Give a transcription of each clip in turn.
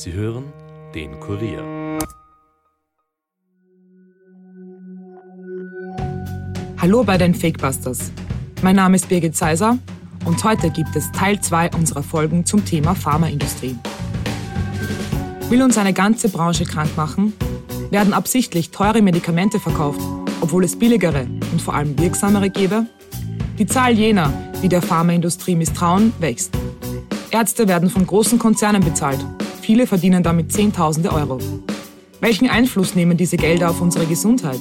Sie hören den Kurier. Hallo bei den Fakebusters. Mein Name ist Birgit Seiser und heute gibt es Teil 2 unserer Folgen zum Thema Pharmaindustrie. Will uns eine ganze Branche krank machen? Werden absichtlich teure Medikamente verkauft, obwohl es billigere und vor allem wirksamere gäbe? Die Zahl jener, die der Pharmaindustrie misstrauen, wächst. Ärzte werden von großen Konzernen bezahlt. Viele verdienen damit Zehntausende Euro. Welchen Einfluss nehmen diese Gelder auf unsere Gesundheit?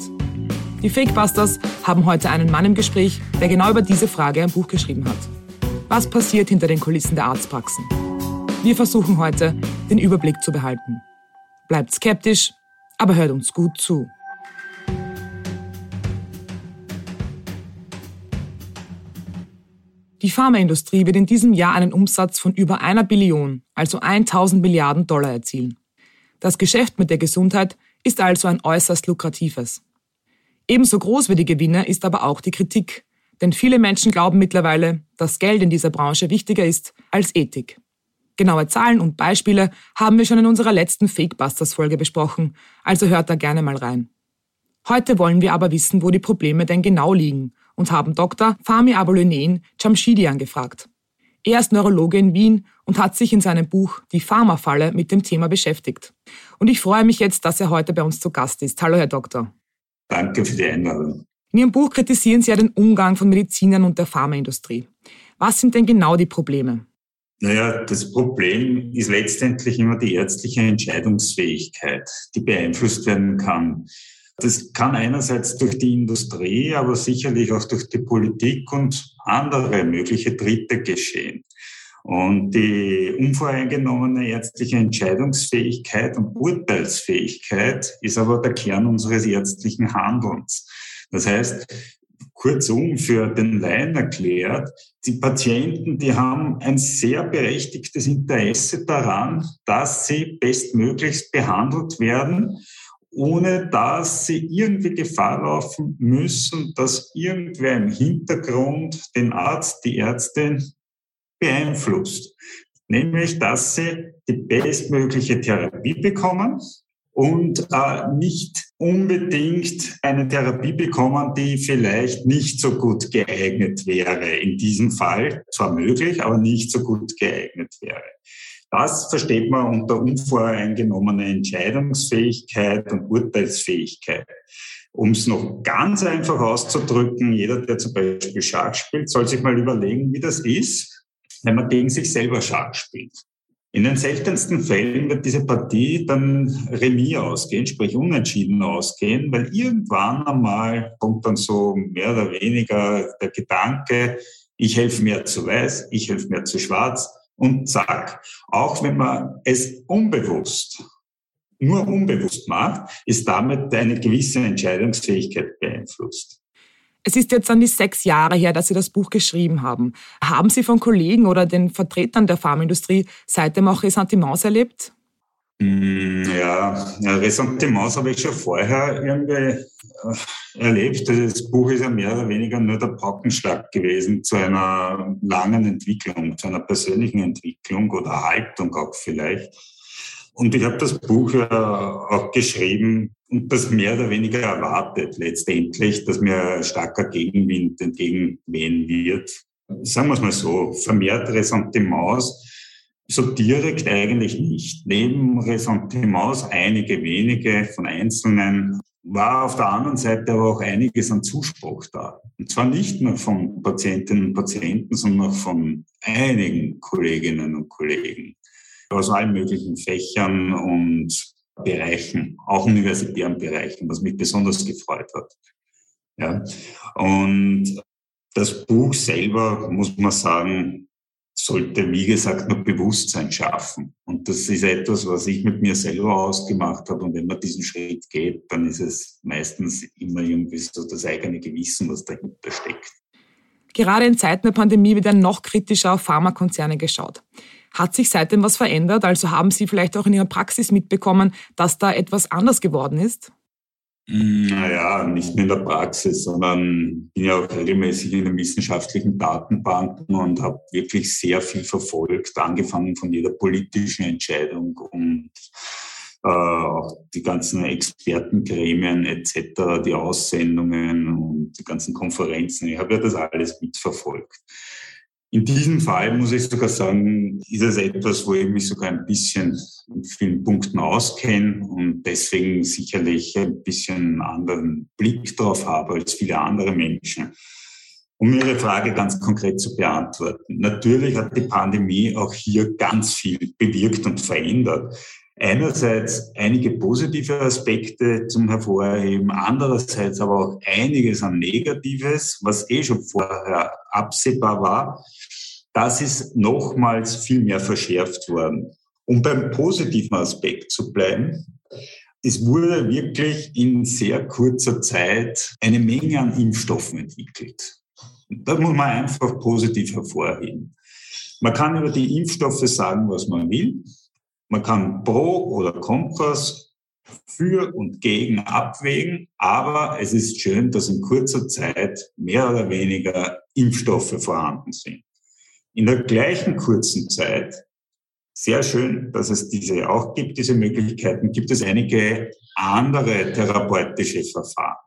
Die Fakebusters haben heute einen Mann im Gespräch, der genau über diese Frage ein Buch geschrieben hat. Was passiert hinter den Kulissen der Arztpraxen? Wir versuchen heute, den Überblick zu behalten. Bleibt skeptisch, aber hört uns gut zu. Die Pharmaindustrie wird in diesem Jahr einen Umsatz von über einer Billion, also 1000 Milliarden Dollar erzielen. Das Geschäft mit der Gesundheit ist also ein äußerst lukratives. Ebenso groß wie die Gewinne ist aber auch die Kritik, denn viele Menschen glauben mittlerweile, dass Geld in dieser Branche wichtiger ist als Ethik. Genaue Zahlen und Beispiele haben wir schon in unserer letzten Fakebusters-Folge besprochen, also hört da gerne mal rein. Heute wollen wir aber wissen, wo die Probleme denn genau liegen und haben Dr. Fami Abolinen Jamshidian gefragt. Er ist Neurologe in Wien und hat sich in seinem Buch Die Pharmafalle mit dem Thema beschäftigt. Und ich freue mich jetzt, dass er heute bei uns zu Gast ist. Hallo, Herr Doktor. Danke für die Einladung. In Ihrem Buch kritisieren Sie ja den Umgang von Medizinern und der Pharmaindustrie. Was sind denn genau die Probleme? Naja, das Problem ist letztendlich immer die ärztliche Entscheidungsfähigkeit, die beeinflusst werden kann. Das kann einerseits durch die Industrie, aber sicherlich auch durch die Politik und andere mögliche Dritte geschehen. Und die unvoreingenommene ärztliche Entscheidungsfähigkeit und Urteilsfähigkeit ist aber der Kern unseres ärztlichen Handelns. Das heißt, kurzum für den Laien erklärt, die Patienten, die haben ein sehr berechtigtes Interesse daran, dass sie bestmöglichst behandelt werden ohne dass sie irgendwie Gefahr laufen müssen, dass irgendwer im Hintergrund den Arzt, die Ärztin beeinflusst. Nämlich, dass sie die bestmögliche Therapie bekommen und äh, nicht unbedingt eine Therapie bekommen, die vielleicht nicht so gut geeignet wäre. In diesem Fall zwar möglich, aber nicht so gut geeignet wäre. Das versteht man unter unvoreingenommener Entscheidungsfähigkeit und Urteilsfähigkeit. Um es noch ganz einfach auszudrücken, jeder, der zum Beispiel Schach spielt, soll sich mal überlegen, wie das ist, wenn man gegen sich selber Schach spielt. In den seltensten Fällen wird diese Partie dann remis ausgehen, sprich unentschieden ausgehen, weil irgendwann einmal kommt dann so mehr oder weniger der Gedanke, ich helfe mehr zu weiß, ich helfe mehr zu schwarz, und zack. Auch wenn man es unbewusst, nur unbewusst macht, ist damit eine gewisse Entscheidungsfähigkeit beeinflusst. Es ist jetzt an die sechs Jahre her, dass Sie das Buch geschrieben haben. Haben Sie von Kollegen oder den Vertretern der Pharmaindustrie seitdem auch Ressentiments erlebt? Mm, ja, Ressentiments habe ich schon vorher irgendwie äh, erlebt. Das Buch ist ja mehr oder weniger nur der Paukenschlag gewesen zu einer langen Entwicklung, zu einer persönlichen Entwicklung oder Haltung auch vielleicht. Und ich habe das Buch ja auch geschrieben und das mehr oder weniger erwartet letztendlich, dass mir starker Gegenwind entgegenwehen wird. Sagen wir es mal so, vermehrt Ressentiments so direkt eigentlich nicht. Neben Ressentiments einige wenige von Einzelnen war auf der anderen Seite aber auch einiges an Zuspruch da. Und zwar nicht nur von Patientinnen und Patienten, sondern auch von einigen Kolleginnen und Kollegen aus allen möglichen Fächern und Bereichen, auch universitären Bereichen, was mich besonders gefreut hat. Ja. Und das Buch selber, muss man sagen, sollte, wie gesagt, nur Bewusstsein schaffen. Und das ist etwas, was ich mit mir selber ausgemacht habe. Und wenn man diesen Schritt geht, dann ist es meistens immer irgendwie so das eigene Gewissen, was dahinter steckt. Gerade in Zeiten der Pandemie wird dann noch kritischer auf Pharmakonzerne geschaut. Hat sich seitdem was verändert? Also haben Sie vielleicht auch in Ihrer Praxis mitbekommen, dass da etwas anders geworden ist? Naja, nicht nur in der Praxis, sondern bin ja auch regelmäßig in den wissenschaftlichen Datenbanken und habe wirklich sehr viel verfolgt, angefangen von jeder politischen Entscheidung und äh, auch die ganzen Expertengremien etc., die Aussendungen und die ganzen Konferenzen. Ich habe ja das alles mitverfolgt. In diesem Fall muss ich sogar sagen, ist es etwas, wo ich mich sogar ein bisschen in vielen Punkten auskenne und deswegen sicherlich ein bisschen anderen Blick drauf habe als viele andere Menschen. Um Ihre Frage ganz konkret zu beantworten. Natürlich hat die Pandemie auch hier ganz viel bewirkt und verändert einerseits einige positive Aspekte zum Hervorheben, andererseits aber auch einiges an Negatives, was eh schon vorher absehbar war. Das ist nochmals viel mehr verschärft worden. Um beim positiven Aspekt zu bleiben, es wurde wirklich in sehr kurzer Zeit eine Menge an Impfstoffen entwickelt. Da muss man einfach positiv hervorheben. Man kann über die Impfstoffe sagen, was man will. Man kann pro oder kontras für und gegen abwägen, aber es ist schön, dass in kurzer Zeit mehr oder weniger Impfstoffe vorhanden sind. In der gleichen kurzen Zeit, sehr schön, dass es diese auch gibt, diese Möglichkeiten, gibt es einige andere therapeutische Verfahren,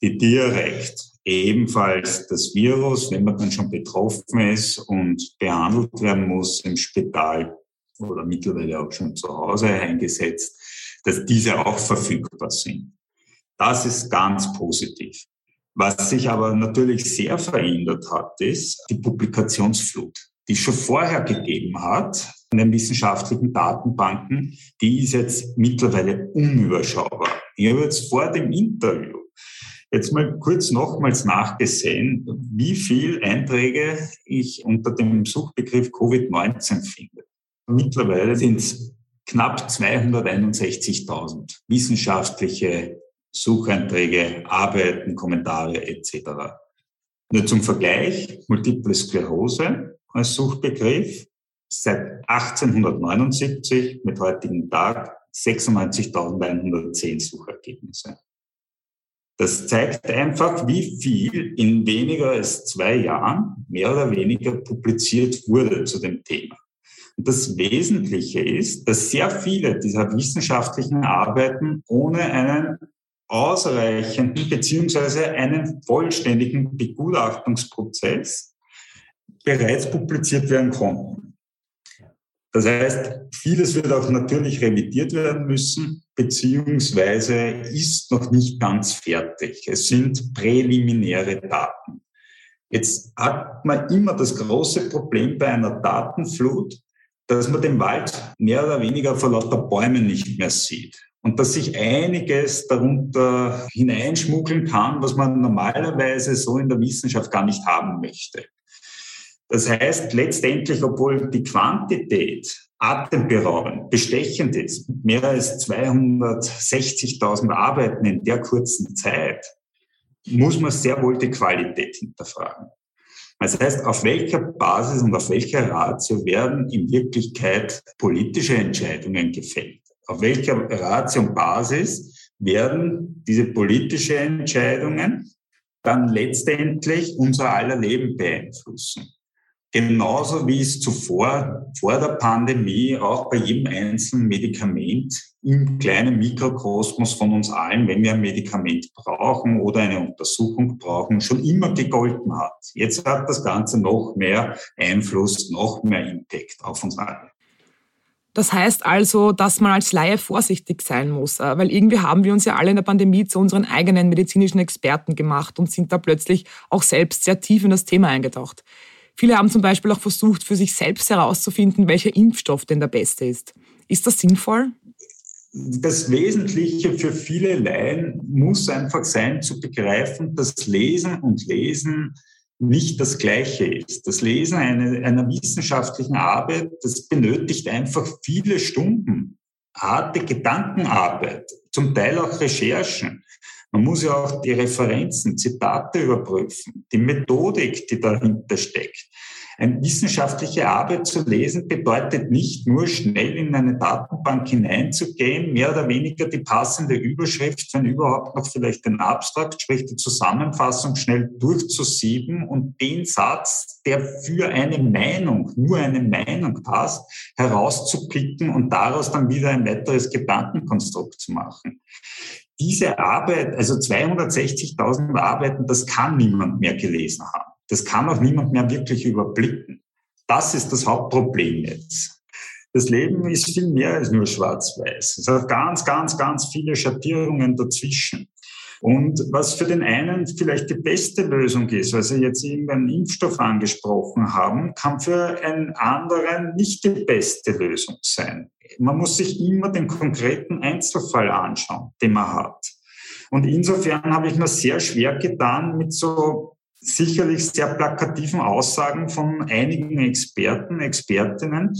die direkt ebenfalls das Virus, wenn man dann schon betroffen ist und behandelt werden muss, im Spital oder mittlerweile auch schon zu Hause eingesetzt, dass diese auch verfügbar sind. Das ist ganz positiv. Was sich aber natürlich sehr verändert hat, ist die Publikationsflut, die es schon vorher gegeben hat in den wissenschaftlichen Datenbanken. Die ist jetzt mittlerweile unüberschaubar. Ich habe jetzt vor dem Interview jetzt mal kurz nochmals nachgesehen, wie viel Einträge ich unter dem Suchbegriff Covid-19 finde. Mittlerweile sind es knapp 261.000 wissenschaftliche Sucheinträge, Arbeiten, Kommentare etc. Nur zum Vergleich, Multiple Sklerose als Suchbegriff seit 1879 mit heutigen Tag 96.110 Suchergebnisse. Das zeigt einfach, wie viel in weniger als zwei Jahren mehr oder weniger publiziert wurde zu dem Thema. Das Wesentliche ist, dass sehr viele dieser wissenschaftlichen Arbeiten ohne einen ausreichenden beziehungsweise einen vollständigen Begutachtungsprozess bereits publiziert werden konnten. Das heißt, vieles wird auch natürlich revidiert werden müssen, beziehungsweise ist noch nicht ganz fertig. Es sind präliminäre Daten. Jetzt hat man immer das große Problem bei einer Datenflut, dass man den Wald mehr oder weniger vor lauter Bäumen nicht mehr sieht. Und dass sich einiges darunter hineinschmuggeln kann, was man normalerweise so in der Wissenschaft gar nicht haben möchte. Das heißt letztendlich, obwohl die Quantität atemberaubend, bestechend ist, mehr als 260.000 Arbeiten in der kurzen Zeit, muss man sehr wohl die Qualität hinterfragen. Das heißt, auf welcher Basis und auf welcher Ratio werden in Wirklichkeit politische Entscheidungen gefällt? Auf welcher Ratio und Basis werden diese politischen Entscheidungen dann letztendlich unser aller Leben beeinflussen? Genauso wie es zuvor, vor der Pandemie, auch bei jedem einzelnen Medikament im kleinen Mikrokosmos von uns allen, wenn wir ein Medikament brauchen oder eine Untersuchung brauchen, schon immer gegolten hat. Jetzt hat das Ganze noch mehr Einfluss, noch mehr Impact auf uns alle. Das heißt also, dass man als Laie vorsichtig sein muss, äh, weil irgendwie haben wir uns ja alle in der Pandemie zu unseren eigenen medizinischen Experten gemacht und sind da plötzlich auch selbst sehr tief in das Thema eingetaucht. Viele haben zum Beispiel auch versucht, für sich selbst herauszufinden, welcher Impfstoff denn der beste ist. Ist das sinnvoll? Das Wesentliche für viele Laien muss einfach sein, zu begreifen, dass Lesen und Lesen nicht das Gleiche ist. Das Lesen einer, einer wissenschaftlichen Arbeit, das benötigt einfach viele Stunden, harte Gedankenarbeit, zum Teil auch Recherchen. Man muss ja auch die Referenzen, Zitate überprüfen, die Methodik, die dahinter steckt. Eine wissenschaftliche Arbeit zu lesen bedeutet nicht nur schnell in eine Datenbank hineinzugehen, mehr oder weniger die passende Überschrift, wenn überhaupt noch vielleicht den Abstrakt, sprich die Zusammenfassung schnell durchzusieben und den Satz, der für eine Meinung, nur eine Meinung passt, herauszupicken und daraus dann wieder ein weiteres Gedankenkonstrukt zu machen diese Arbeit, also 260.000 Arbeiten, das kann niemand mehr gelesen haben. Das kann auch niemand mehr wirklich überblicken. Das ist das Hauptproblem jetzt. Das Leben ist viel mehr als nur schwarz-weiß. Es hat ganz, ganz, ganz viele Schattierungen dazwischen. Und was für den einen vielleicht die beste Lösung ist, weil Sie jetzt eben einen Impfstoff angesprochen haben, kann für einen anderen nicht die beste Lösung sein. Man muss sich immer den konkreten Einzelfall anschauen, den man hat. Und insofern habe ich mir sehr schwer getan mit so sicherlich sehr plakativen Aussagen von einigen Experten, Expertinnen,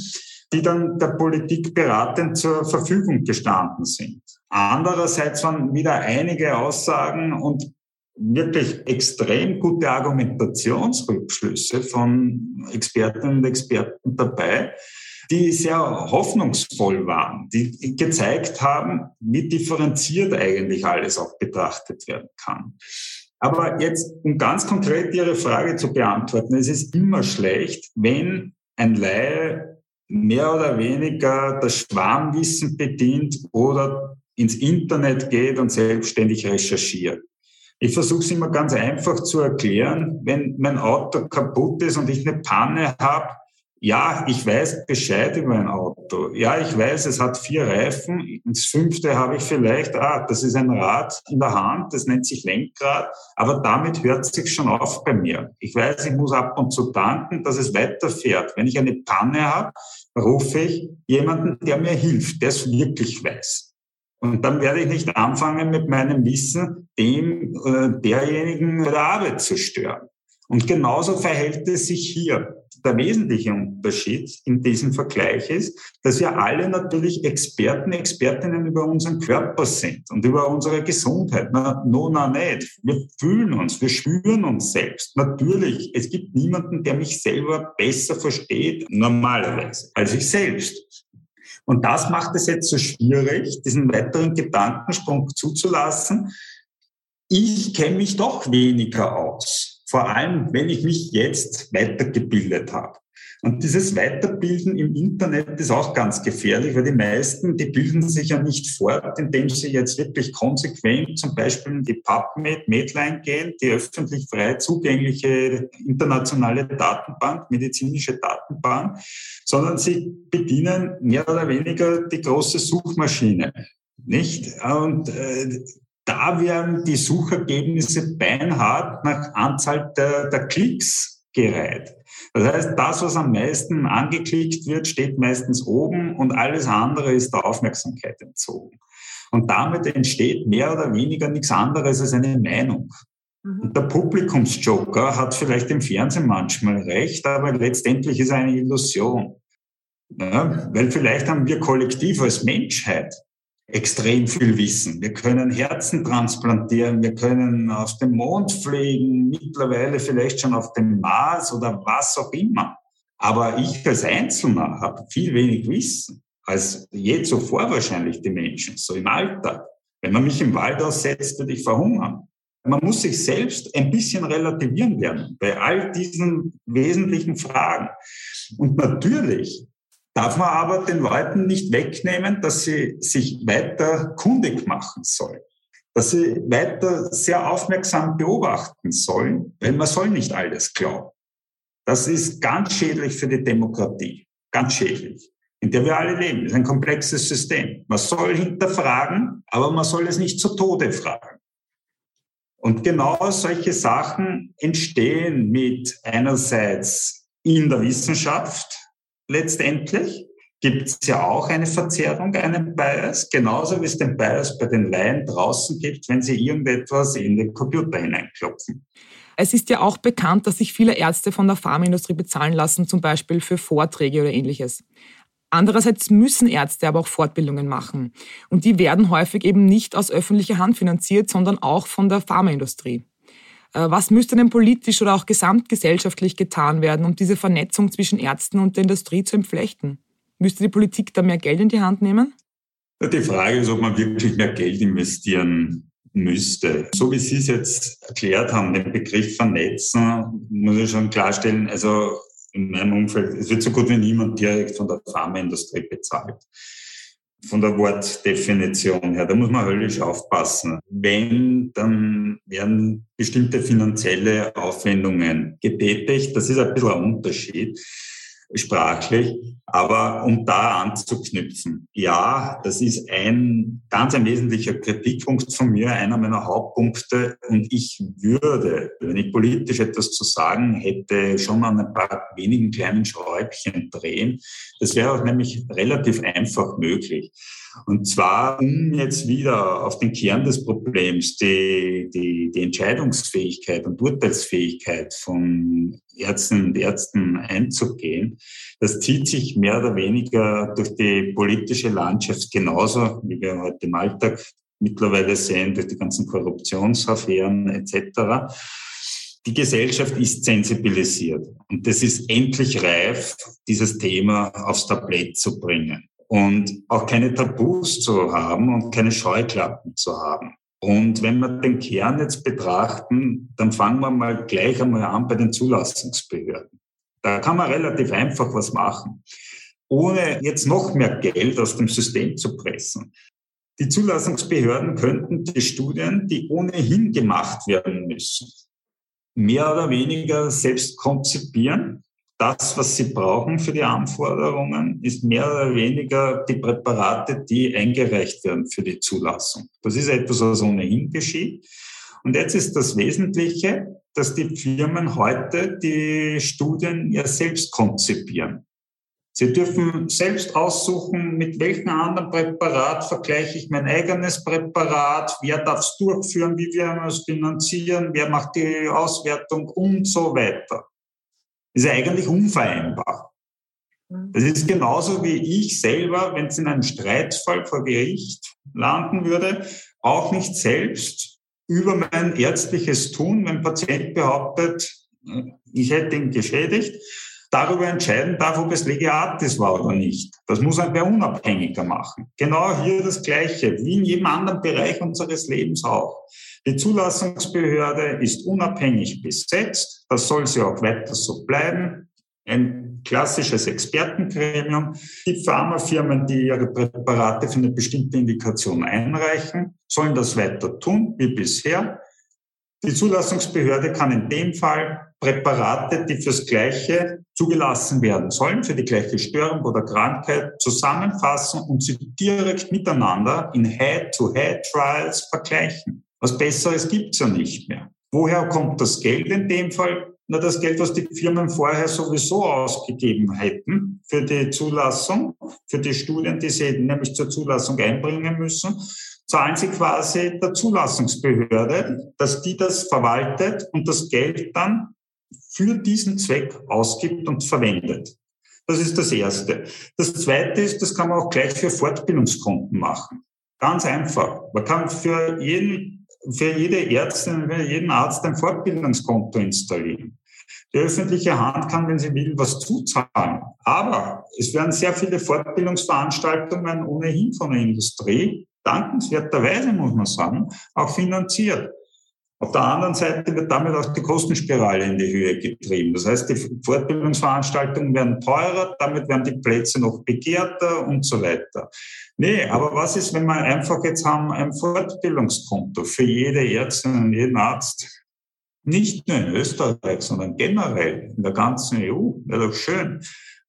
die dann der Politik beratend zur Verfügung gestanden sind. Andererseits waren wieder einige Aussagen und wirklich extrem gute Argumentationsrückschlüsse von Expertinnen und Experten dabei, die sehr hoffnungsvoll waren, die gezeigt haben, wie differenziert eigentlich alles auch betrachtet werden kann. Aber jetzt, um ganz konkret Ihre Frage zu beantworten, es ist immer schlecht, wenn ein Laie mehr oder weniger das Schwarmwissen bedient oder ins Internet geht und selbstständig recherchiert. Ich versuche es immer ganz einfach zu erklären. Wenn mein Auto kaputt ist und ich eine Panne habe, ja, ich weiß Bescheid über ein Auto. Ja, ich weiß, es hat vier Reifen. Das fünfte habe ich vielleicht, ah, das ist ein Rad in der Hand, das nennt sich Lenkrad. Aber damit hört sich schon auf bei mir. Ich weiß, ich muss ab und zu tanken, dass es weiterfährt. Wenn ich eine Panne habe, rufe ich jemanden, der mir hilft, der es wirklich weiß. Und dann werde ich nicht anfangen, mit meinem Wissen dem äh, derjenigen der Arbeit zu stören. Und genauso verhält es sich hier. Der wesentliche Unterschied in diesem Vergleich ist, dass wir alle natürlich Experten, Expertinnen über unseren Körper sind und über unsere Gesundheit. Na, no, na, nicht. Wir fühlen uns, wir spüren uns selbst. Natürlich, es gibt niemanden, der mich selber besser versteht, normalerweise, als ich selbst. Und das macht es jetzt so schwierig, diesen weiteren Gedankensprung zuzulassen. Ich kenne mich doch weniger aus vor allem, wenn ich mich jetzt weitergebildet habe. Und dieses Weiterbilden im Internet ist auch ganz gefährlich, weil die meisten, die bilden sich ja nicht fort, indem sie jetzt wirklich konsequent zum Beispiel in die PubMed, Medline gehen, die öffentlich frei zugängliche internationale Datenbank, medizinische Datenbank, sondern sie bedienen mehr oder weniger die große Suchmaschine. Nicht? Und äh, da werden die Suchergebnisse beinhart nach Anzahl der, der Klicks gereiht. Das heißt, das, was am meisten angeklickt wird, steht meistens oben und alles andere ist der Aufmerksamkeit entzogen. Und damit entsteht mehr oder weniger nichts anderes als eine Meinung. Mhm. Und der Publikumsjoker hat vielleicht im Fernsehen manchmal recht, aber letztendlich ist er eine Illusion. Ja, weil vielleicht haben wir kollektiv als Menschheit extrem viel Wissen. Wir können Herzen transplantieren, wir können auf den Mond fliegen, mittlerweile vielleicht schon auf dem Mars oder was auch immer. Aber ich als Einzelner habe viel wenig Wissen als je zuvor wahrscheinlich die Menschen, so im Alltag. Wenn man mich im Wald aussetzt, würde ich verhungern. Man muss sich selbst ein bisschen relativieren lernen bei all diesen wesentlichen Fragen. Und natürlich darf man aber den Leuten nicht wegnehmen, dass sie sich weiter kundig machen sollen, dass sie weiter sehr aufmerksam beobachten sollen, weil man soll nicht alles glauben. Das ist ganz schädlich für die Demokratie, ganz schädlich, in der wir alle leben. Das ist ein komplexes System. Man soll hinterfragen, aber man soll es nicht zu Tode fragen. Und genau solche Sachen entstehen mit einerseits in der Wissenschaft, letztendlich gibt es ja auch eine Verzerrung, einen Bias, genauso wie es den Bias bei den Laien draußen gibt, wenn sie irgendetwas in den Computer hineinklopfen. Es ist ja auch bekannt, dass sich viele Ärzte von der Pharmaindustrie bezahlen lassen, zum Beispiel für Vorträge oder ähnliches. Andererseits müssen Ärzte aber auch Fortbildungen machen. Und die werden häufig eben nicht aus öffentlicher Hand finanziert, sondern auch von der Pharmaindustrie. Äh, was müsste denn politisch oder auch gesamtgesellschaftlich getan werden, um diese Vernetzung zwischen Ärzten und der Industrie zu entflechten? Müsste die Politik da mehr Geld in die Hand nehmen? Die Frage ist, ob man wirklich mehr Geld investieren müsste. So wie Sie es jetzt erklärt haben, den Begriff vernetzen, muss ich schon klarstellen, also in meinem Umfeld, es wird so gut wie niemand direkt von der Pharmaindustrie bezahlt. Von der Wortdefinition her, da muss man höllisch aufpassen. Wenn, dann werden bestimmte finanzielle Aufwendungen getätigt. Das ist ein bisschen ein Unterschied sprachlich. Aber um da anzuknüpfen, ja, das ist ein ganz ein wesentlicher Kritikpunkt von mir, einer meiner Hauptpunkte. Und ich würde, wenn ich politisch etwas zu sagen hätte, schon an ein paar wenigen kleinen Schräubchen drehen. Das wäre auch nämlich relativ einfach möglich. Und zwar, jetzt wieder auf den Kern des Problems, die, die, die Entscheidungsfähigkeit und Urteilsfähigkeit von Ärztinnen und Ärzten einzugehen, das zieht sich mehr oder weniger durch die politische Landschaft genauso, wie wir heute im Alltag mittlerweile sehen, durch die ganzen Korruptionsaffären etc. Die Gesellschaft ist sensibilisiert und es ist endlich reif, dieses Thema aufs Tablett zu bringen und auch keine Tabus zu haben und keine Scheuklappen zu haben. Und wenn wir den Kern jetzt betrachten, dann fangen wir mal gleich einmal an bei den Zulassungsbehörden. Da kann man relativ einfach was machen, ohne jetzt noch mehr Geld aus dem System zu pressen. Die Zulassungsbehörden könnten die Studien, die ohnehin gemacht werden müssen, mehr oder weniger selbst konzipieren das, was sie brauchen für die Anforderungen, ist mehr oder weniger die Präparate, die eingereicht werden für die Zulassung. Das ist etwas, was ohnehin geschieht. Und jetzt ist das Wesentliche, dass die Firmen heute die Studien ja selbst konzipieren. Sie dürfen selbst aussuchen, mit welchem anderen Präparat vergleiche ich mein eigenes Präparat, wer darf es durchführen, wie wir es finanzieren, wer macht die Auswertung und so weiter ist ja eigentlich unvereinbar. Mhm. Das ist genauso wie ich selber, wenn es in einem Streitfall vor Gericht landen würde, auch nicht selbst über mein ärztliches Tun, wenn ein Patient behauptet, ich hätte ihn geschädigt, darüber entscheiden darf, ob es Legiatis war oder nicht. Das muss ein wer unabhängiger machen. Genau hier das Gleiche, wie in jedem anderen Bereich unseres Lebens auch. Die Zulassungsbehörde ist unabhängig besetzt. Das soll sie auch weiter so bleiben. Ein klassisches Expertengremium. Die Pharmafirmen, die ihre Präparate für eine bestimmte Indikation einreichen, sollen das weiter tun wie bisher. Die Zulassungsbehörde kann in dem Fall Präparate, die fürs Gleiche zugelassen werden sollen, für die gleiche Störung oder Krankheit, zusammenfassen und sie direkt miteinander in Head-to-Head-Trials vergleichen. Was Besseres gibt's ja nicht mehr. Woher kommt das Geld in dem Fall? Na, das Geld, was die Firmen vorher sowieso ausgegeben hätten für die Zulassung, für die Studien, die sie nämlich zur Zulassung einbringen müssen, zahlen sie quasi der Zulassungsbehörde, dass die das verwaltet und das Geld dann für diesen Zweck ausgibt und verwendet. Das ist das Erste. Das Zweite ist, das kann man auch gleich für Fortbildungskonten machen. Ganz einfach. Man kann für jeden für jede Ärztin, für jeden Arzt ein Fortbildungskonto installieren. Die öffentliche Hand kann, wenn sie will, was zuzahlen. Aber es werden sehr viele Fortbildungsveranstaltungen ohnehin von der Industrie, dankenswerterweise muss man sagen, auch finanziert. Auf der anderen Seite wird damit auch die Kostenspirale in die Höhe getrieben. Das heißt, die Fortbildungsveranstaltungen werden teurer, damit werden die Plätze noch begehrter und so weiter. Nee, aber was ist, wenn wir einfach jetzt haben ein Fortbildungskonto für jede Ärztin und jeden Arzt? Nicht nur in Österreich, sondern generell in der ganzen EU. Wäre doch schön.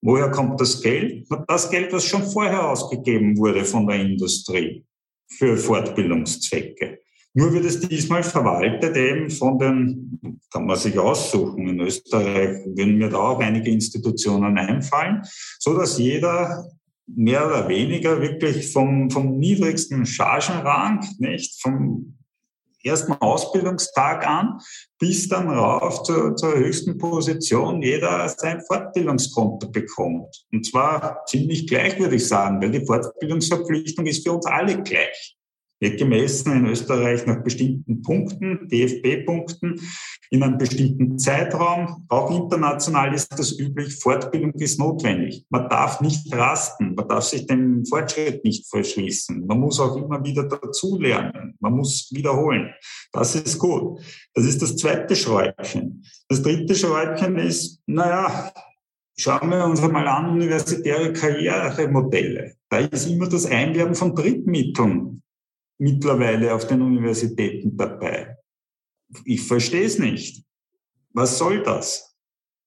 Woher kommt das Geld? Das Geld, was schon vorher ausgegeben wurde von der Industrie für Fortbildungszwecke. Nur wird es diesmal verwaltet eben von den, kann man sich aussuchen, in Österreich würden mir da auch einige Institutionen einfallen, so dass jeder mehr oder weniger wirklich vom, vom niedrigsten Chargenrang, nicht, vom ersten Ausbildungstag an bis dann rauf zur, zur höchsten Position jeder sein Fortbildungskonto bekommt. Und zwar ziemlich gleich, würde ich sagen, weil die Fortbildungsverpflichtung ist für uns alle gleich. Wird gemessen in Österreich nach bestimmten Punkten, DFB-Punkten, in einem bestimmten Zeitraum. Auch international ist das üblich. Fortbildung ist notwendig. Man darf nicht rasten. Man darf sich dem Fortschritt nicht verschließen. Man muss auch immer wieder dazulernen. Man muss wiederholen. Das ist gut. Das ist das zweite Schräubchen. Das dritte Schräubchen ist, naja, Schauen wir uns einmal an universitäre Karrieremodelle. Da ist immer das Einwerben von Drittmitteln mittlerweile auf den Universitäten dabei. Ich verstehe es nicht. Was soll das?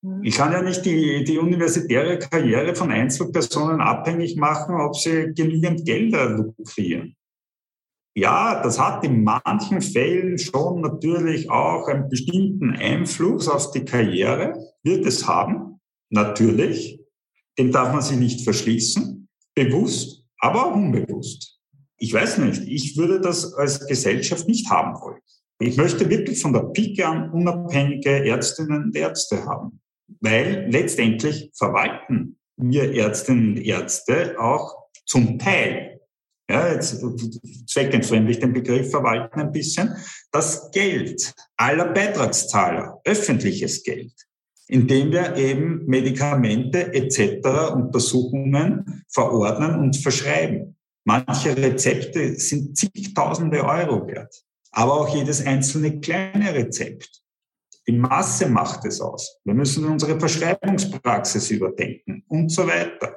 Mhm. Ich kann ja nicht die, die universitäre Karriere von Einzelpersonen abhängig machen, ob sie genügend Gelder lukrieren. Ja, das hat in manchen Fällen schon natürlich auch einen bestimmten Einfluss auf die Karriere, wird es haben. Natürlich, dem darf man sich nicht verschließen, bewusst, aber auch unbewusst. Ich weiß nicht, ich würde das als Gesellschaft nicht haben wollen. Ich möchte wirklich von der Pike an unabhängige Ärztinnen und Ärzte haben, weil letztendlich verwalten wir Ärztinnen und Ärzte auch zum Teil, ja, jetzt zweckentfremdlich den Begriff verwalten ein bisschen, das Geld aller Beitragszahler, öffentliches Geld indem wir eben Medikamente etc. Untersuchungen verordnen und verschreiben. Manche Rezepte sind zigtausende Euro wert, aber auch jedes einzelne kleine Rezept. Die Masse macht es aus. Wir müssen unsere Verschreibungspraxis überdenken und so weiter.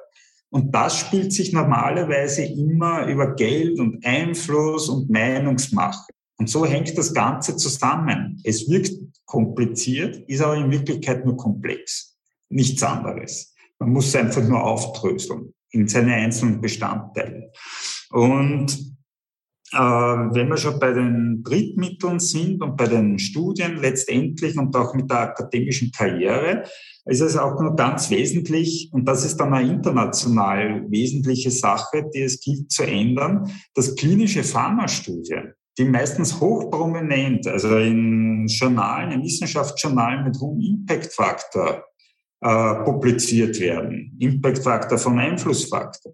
Und das spielt sich normalerweise immer über Geld und Einfluss und Meinungsmache. Und so hängt das Ganze zusammen. Es wirkt kompliziert, ist aber in Wirklichkeit nur komplex. Nichts anderes. Man muss es einfach nur aufdröseln in seine einzelnen Bestandteile. Und äh, wenn wir schon bei den Drittmitteln sind und bei den Studien letztendlich und auch mit der akademischen Karriere, ist es auch nur ganz wesentlich, und das ist dann eine international wesentliche Sache, die es gilt zu ändern, dass klinische Pharmastudien die meistens hochprominent, also in Journalen, in Wissenschaftsjournalen mit hohem Impact-Faktor äh, publiziert werden, Impact-Faktor von Einflussfaktor,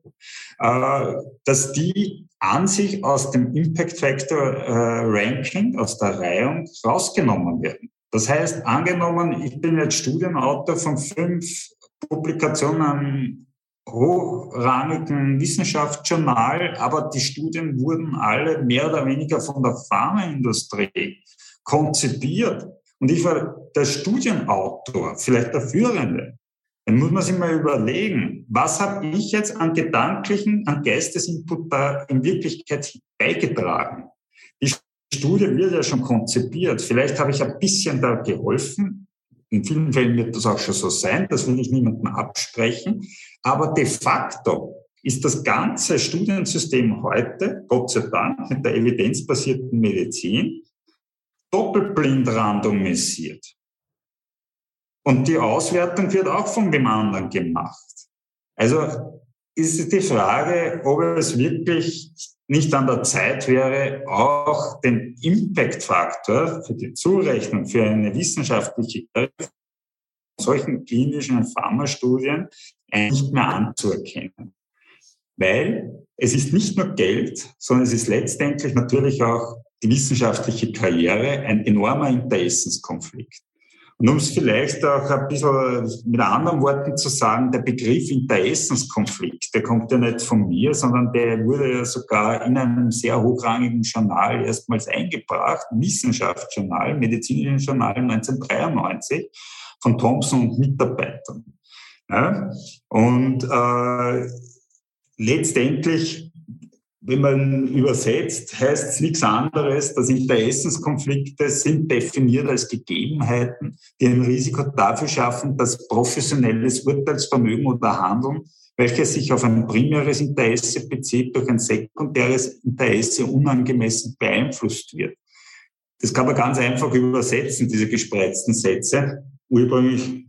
äh, dass die an sich aus dem Impact-Factor-Ranking, äh, aus der Reihung rausgenommen werden. Das heißt, angenommen, ich bin jetzt Studienautor von fünf Publikationen hochrangigen Wissenschaftsjournal, aber die Studien wurden alle mehr oder weniger von der Pharmaindustrie konzipiert. Und ich war der Studienautor, vielleicht der Führende. Dann muss man sich mal überlegen, was habe ich jetzt an gedanklichen, an Geistesinput da in Wirklichkeit beigetragen? Die Studie wird ja schon konzipiert. Vielleicht habe ich ein bisschen da geholfen. In vielen Fällen wird das auch schon so sein. Das will ich niemandem absprechen. Aber de facto ist das ganze Studiensystem heute, Gott sei Dank, mit der evidenzbasierten Medizin doppelblind randomisiert. Und die Auswertung wird auch von dem anderen gemacht. Also ist die Frage, ob es wirklich nicht an der Zeit wäre, auch den Impact-Faktor für die Zurechnung für eine wissenschaftliche solchen klinischen Pharmastudien nicht mehr anzuerkennen. Weil es ist nicht nur Geld, sondern es ist letztendlich natürlich auch die wissenschaftliche Karriere ein enormer Interessenskonflikt. Und um es vielleicht auch ein bisschen mit anderen Worten zu sagen, der Begriff Interessenskonflikt, der kommt ja nicht von mir, sondern der wurde ja sogar in einem sehr hochrangigen Journal erstmals eingebracht, Wissenschaftsjournal, medizinischen Journal 1993 von Thompson und Mitarbeitern. Ja? Und äh, letztendlich, wenn man übersetzt, heißt es nichts anderes, dass Interessenskonflikte sind definiert als Gegebenheiten, die ein Risiko dafür schaffen, dass professionelles Urteilsvermögen oder Handeln, welches sich auf ein primäres Interesse bezieht, durch ein sekundäres Interesse unangemessen beeinflusst wird. Das kann man ganz einfach übersetzen, diese gespreizten Sätze. Ursprünglich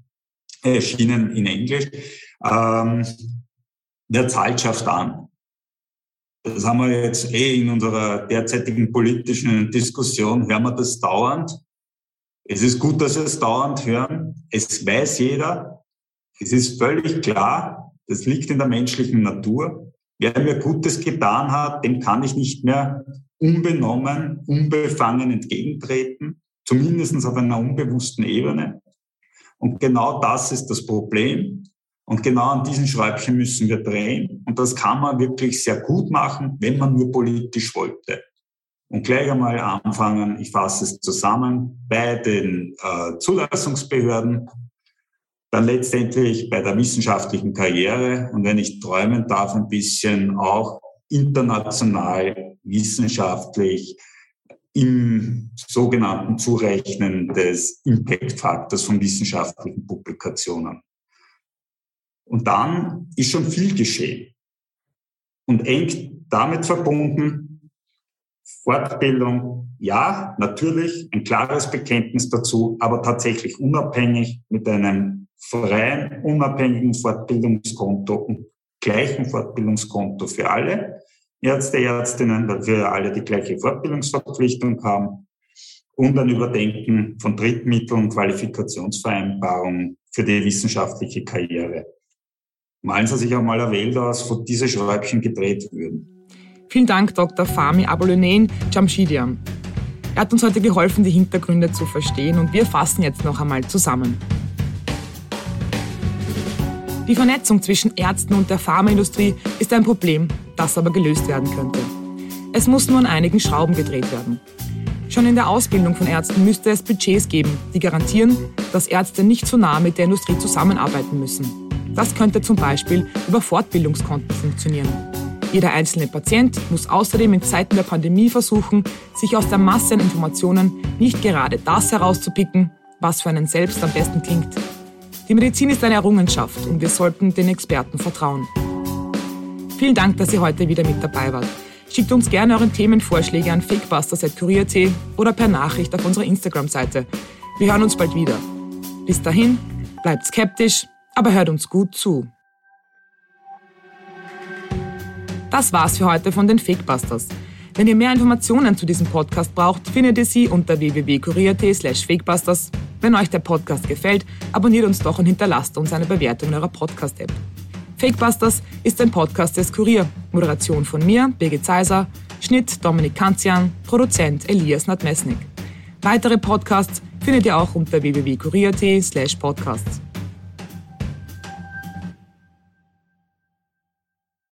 erschienen in Englisch. Ähm, wer zahlt, schafft an. Das haben wir jetzt eh in unserer derzeitigen politischen Diskussion, hören wir das dauernd. Es ist gut, dass wir es dauernd hören. Es weiß jeder. Es ist völlig klar, das liegt in der menschlichen Natur. Wer mir Gutes getan hat, dem kann ich nicht mehr unbenommen, unbefangen entgegentreten, zumindest auf einer unbewussten Ebene. Und genau das ist das Problem. Und genau an diesen Schräubchen müssen wir drehen. Und das kann man wirklich sehr gut machen, wenn man nur politisch wollte. Und gleich einmal anfangen, ich fasse es zusammen, bei den äh, Zulassungsbehörden, dann letztendlich bei der wissenschaftlichen Karriere und wenn ich träumen darf, ein bisschen auch international, wissenschaftlich im sogenannten Zurechnen des Impact-Faktors von wissenschaftlichen Publikationen. Und dann ist schon viel geschehen. Und eng damit verbunden, Fortbildung, ja, natürlich, ein klares Bekenntnis dazu, aber tatsächlich unabhängig mit einem freien, unabhängigen Fortbildungskonto und gleichen Fortbildungskonto für alle Ärzte, Ärztinnen, weil wir alle die gleiche Fortbildungsverpflichtung haben und ein Überdenken von Drittmitteln, Qualifikationsvereinbarungen für die wissenschaftliche Karriere. Malen Sie sich auch mal eine Welt aus, wo diese Schräubchen gedreht würden. Vielen Dank, Dr. Fami Abolunen Jamshidian. Er hat uns heute geholfen, die Hintergründe zu verstehen und wir fassen jetzt noch einmal zusammen. Die Vernetzung zwischen Ärzten und der Pharmaindustrie ist ein Problem, das aber gelöst werden könnte. Es muss nur an einigen Schrauben gedreht werden. Schon in der Ausbildung von Ärzten müsste es Budgets geben, die garantieren, dass Ärzte nicht zu nah mit der Industrie zusammenarbeiten müssen. Das könnte zum Beispiel über Fortbildungskonten funktionieren. Jeder einzelne Patient muss außerdem in Zeiten der Pandemie versuchen, sich aus der Masse an Informationen nicht gerade das herauszupicken, was für einen selbst am besten klingt. Die Medizin ist eine Errungenschaft und wir sollten den Experten vertrauen. Vielen Dank, dass ihr heute wieder mit dabei wart. Schickt uns gerne euren Themenvorschläge an fakebusters.kurier.at oder per Nachricht auf unserer Instagram-Seite. Wir hören uns bald wieder. Bis dahin, bleibt skeptisch, aber hört uns gut zu. Das war's für heute von den Fakebusters. Wenn ihr mehr Informationen zu diesem Podcast braucht, findet ihr sie unter www.kurier.at slash fakebusters. Wenn euch der Podcast gefällt, abonniert uns doch und hinterlasst uns eine Bewertung in eurer Podcast-App. Fakebusters ist ein Podcast des Kurier. Moderation von mir, Birgit Zeiser, Schnitt Dominik Kanzian, Produzent Elias Nadmesnik. Weitere Podcasts findet ihr auch unter www.kurier.at slash podcasts.